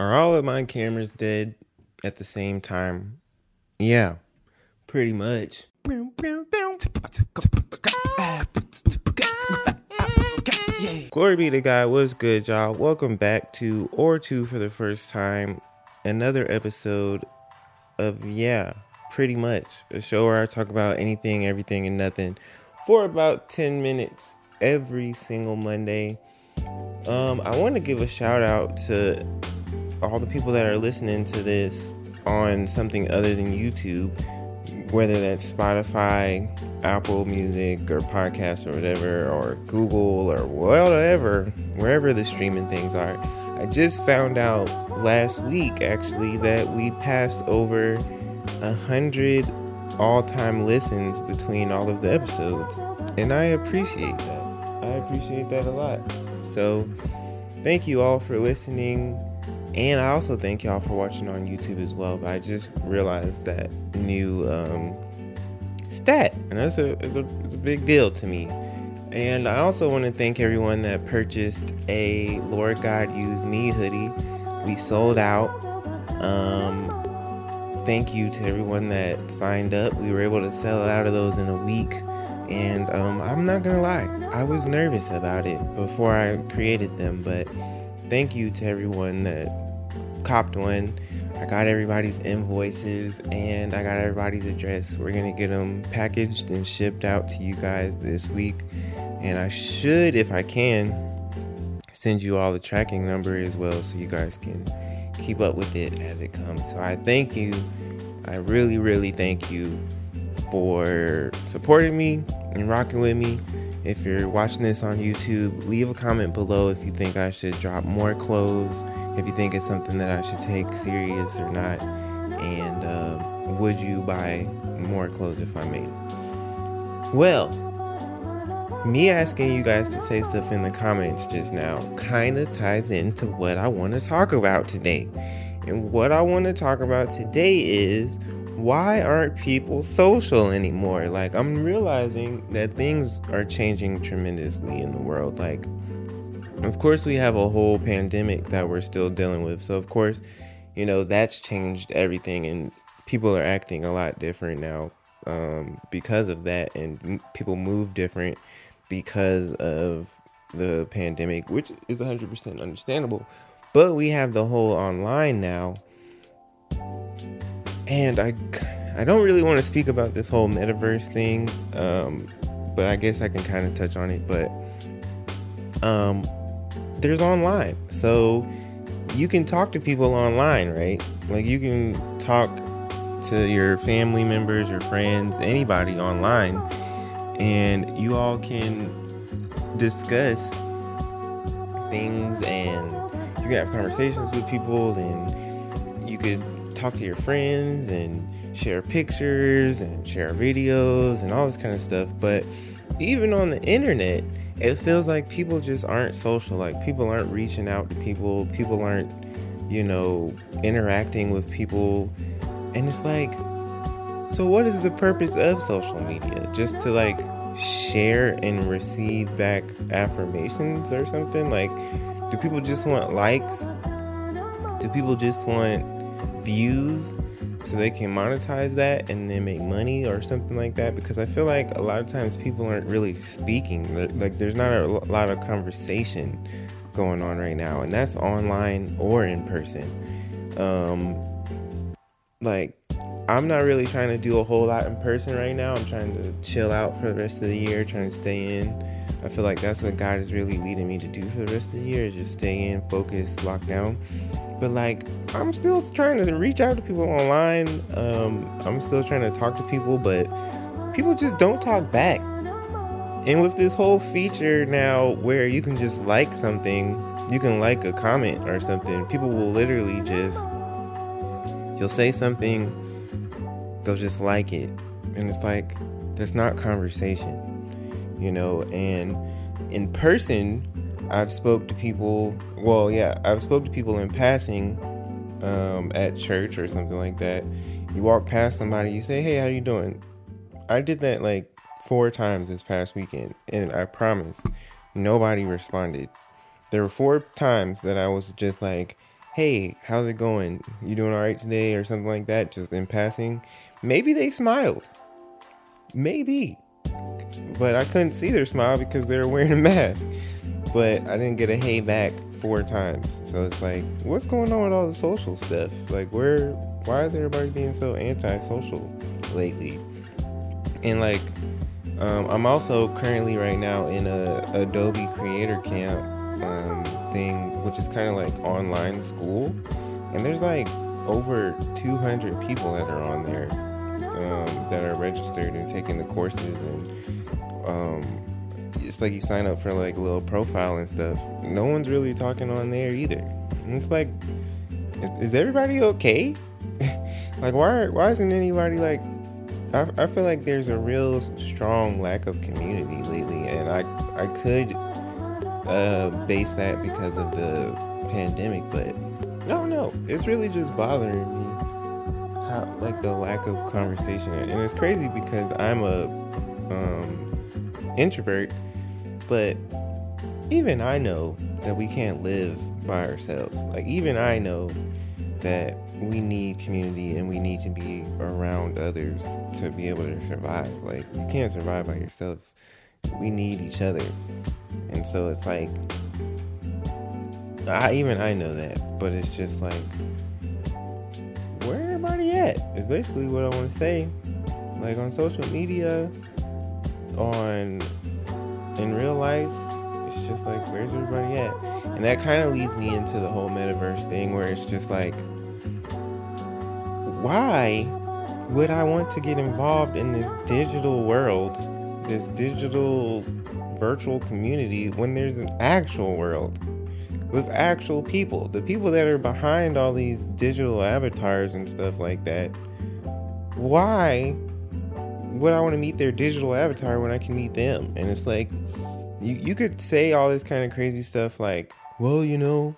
Are all of my cameras dead at the same time? Yeah, pretty much. Glory be to God. What's good, y'all? Welcome back to Or Two for the first time. Another episode of Yeah, pretty much. A show where I talk about anything, everything, and nothing for about 10 minutes every single Monday. Um, I want to give a shout out to all the people that are listening to this on something other than YouTube, whether that's Spotify, Apple Music, or podcast or whatever, or Google or whatever, wherever the streaming things are. I just found out last week actually that we passed over a hundred all-time listens between all of the episodes, and I appreciate that. I appreciate that a lot. So, thank you all for listening. And I also thank y'all for watching on YouTube as well. But I just realized that new um, stat, and that's a, it's a, it's a big deal to me. And I also want to thank everyone that purchased a Lord God Use Me hoodie. We sold out. Um, thank you to everyone that signed up. We were able to sell out of those in a week. And um, I'm not gonna lie, I was nervous about it before I created them, but thank you to everyone that copped one. I got everybody's invoices and I got everybody's address. We're gonna get them packaged and shipped out to you guys this week. And I should, if I can, send you all the tracking number as well so you guys can keep up with it as it comes. So I thank you. I really, really thank you for supporting me and rocking with me. If you're watching this on YouTube, leave a comment below if you think I should drop more clothes, if you think it's something that I should take serious or not, and uh, would you buy more clothes if I made? Well, me asking you guys to say stuff in the comments just now kind of ties into what I want to talk about today. And what I want to talk about today is why aren't people social anymore? Like, I'm realizing that things are changing tremendously in the world. Like, of course, we have a whole pandemic that we're still dealing with. So, of course, you know, that's changed everything, and people are acting a lot different now um, because of that, and people move different because of the pandemic, which is 100% understandable. But we have the whole online now and I, I don't really want to speak about this whole metaverse thing, um, but I guess I can kind of touch on it. But um, there's online, so you can talk to people online, right? Like you can talk to your family members, your friends, anybody online, and you all can discuss things and you can have conversations with people and you could talk to your friends and share pictures and share videos and all this kind of stuff. But even on the internet, it feels like people just aren't social. Like people aren't reaching out to people, people aren't, you know, interacting with people. And it's like, so what is the purpose of social media? Just to like share and receive back affirmations or something? Like, do people just want likes? Do people just want views so they can monetize that and then make money or something like that because i feel like a lot of times people aren't really speaking. Like there's not a lot of conversation going on right now and that's online or in person. Um like i'm not really trying to do a whole lot in person right now. I'm trying to chill out for the rest of the year trying to stay in. I feel like that's what god is really leading me to do for the rest of the year is just stay in focus lock down but like i'm still trying to reach out to people online. Um, i'm still trying to talk to people but people just don't talk back. And with this whole feature now where you can just like something you can like a comment or something people will literally just you'll say something they'll just like it. And it's like that's not conversation you know? And in person i've spoke to people well yeah i've spoke to people in passing um, at church or something like that you walk past somebody you say hey how you doing i did that like four times this past weekend and i promise nobody responded there were four times that i was just like hey, how's it going? You doing all right today? Or something like that, just in passing. Maybe they smiled. Maybe. But I couldn't see their smile because they were wearing a mask. But I didn't get a hey back four times. So it's like, what's going on with all the social stuff? Like, where, why is everybody being so antisocial lately? And like, um, I'm also currently right now in a Adobe Creator Camp um, thing, which is kind of like online school, and there's like over 200 people that are on there um, that are registered and taking the courses, and um, it's like you sign up for like a little profile and stuff. No one's really talking on there either. And it's like, is, is everybody okay? like, why why isn't anybody like I, I feel like there's a real strong lack of community lately, and I I could uh, base that because of the pandemic, but don't know. It's really just bothering me how like the lack of conversation, and it's crazy because I'm a um, introvert, but even I know that we can't live by ourselves. Like even I know that we need community and we need to be around others to be able to survive. Like, you can't survive by yourself. We need each other. And so it's like, I even I know that, but it's just like, where everybody at? Is basically what I want to say. Like on social media, on in real life, it's just like, where's everybody at? And that kind of leads me into the whole metaverse thing where it's just like, why would I want to get involved in this digital world, this digital virtual community, when there's an actual world with actual people? The people that are behind all these digital avatars and stuff like that. Why would I want to meet their digital avatar when I can meet them? And it's like, you, you could say all this kind of crazy stuff like, well, you know,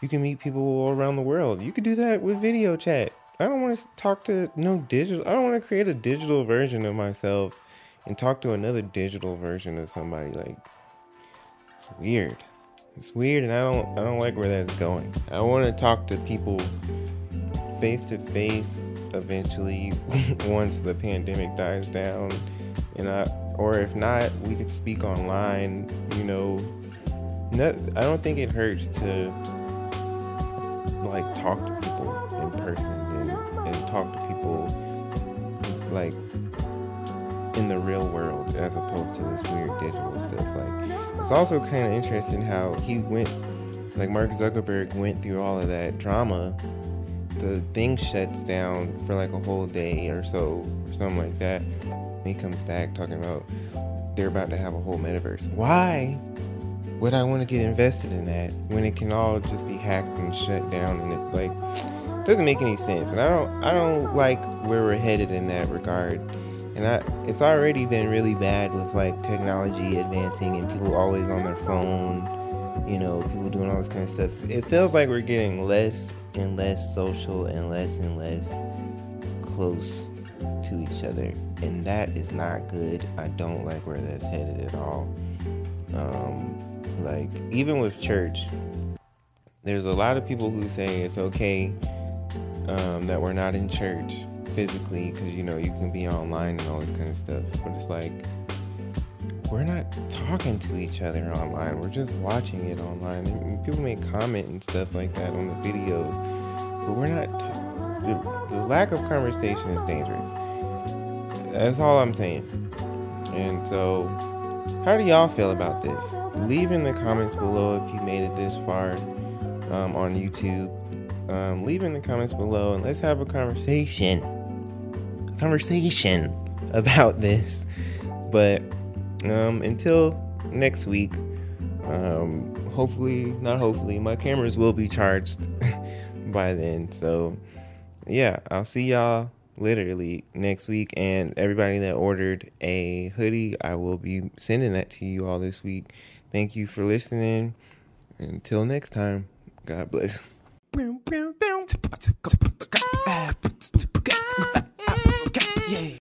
you can meet people all around the world. You could do that with video chat. I don't want to talk to no digital. I don't want to create a digital version of myself and talk to another digital version of somebody. Like it's weird. It's weird, and I don't. I don't like where that's going. I want to talk to people face to face eventually once the pandemic dies down, and I. Or if not, we could speak online. You know, not, I don't think it hurts to like talk to people in person and talk to people like in the real world as opposed to this weird digital stuff. Like it's also kind of interesting how he went like Mark Zuckerberg went through all of that drama. The thing shuts down for like a whole day or so or something like that. He comes back talking about they're about to have a whole metaverse. Why would I want to get invested in that when it can all just be hacked and shut down and it like doesn't make any sense and i don't i don't like where we're headed in that regard and I, it's already been really bad with like technology advancing and people always on their phone you know people doing all this kind of stuff it feels like we're getting less and less social and less and less close to each other. And that is not good. I don't like where that's headed at all. Um, like even with church there's a lot of people who say it's okay um, that we're not in church physically because you know you can be online and all this kind of stuff. But it's like we're not talking to each other online we're just watching it online and people may comment and stuff like that on the videos but we're not the, the lack of conversation is dangerous that's all i'm saying and so how do y'all feel about this leave in the comments below if you made it this far um, on youtube um, leave in the comments below and let's have a conversation. A conversation about this. But um, until next week, um, hopefully, not hopefully, my cameras will be charged by then. So, yeah, I'll see y'all literally next week. And everybody that ordered a hoodie, I will be sending that to you all this week. Thank you for listening. Until next time, God bless.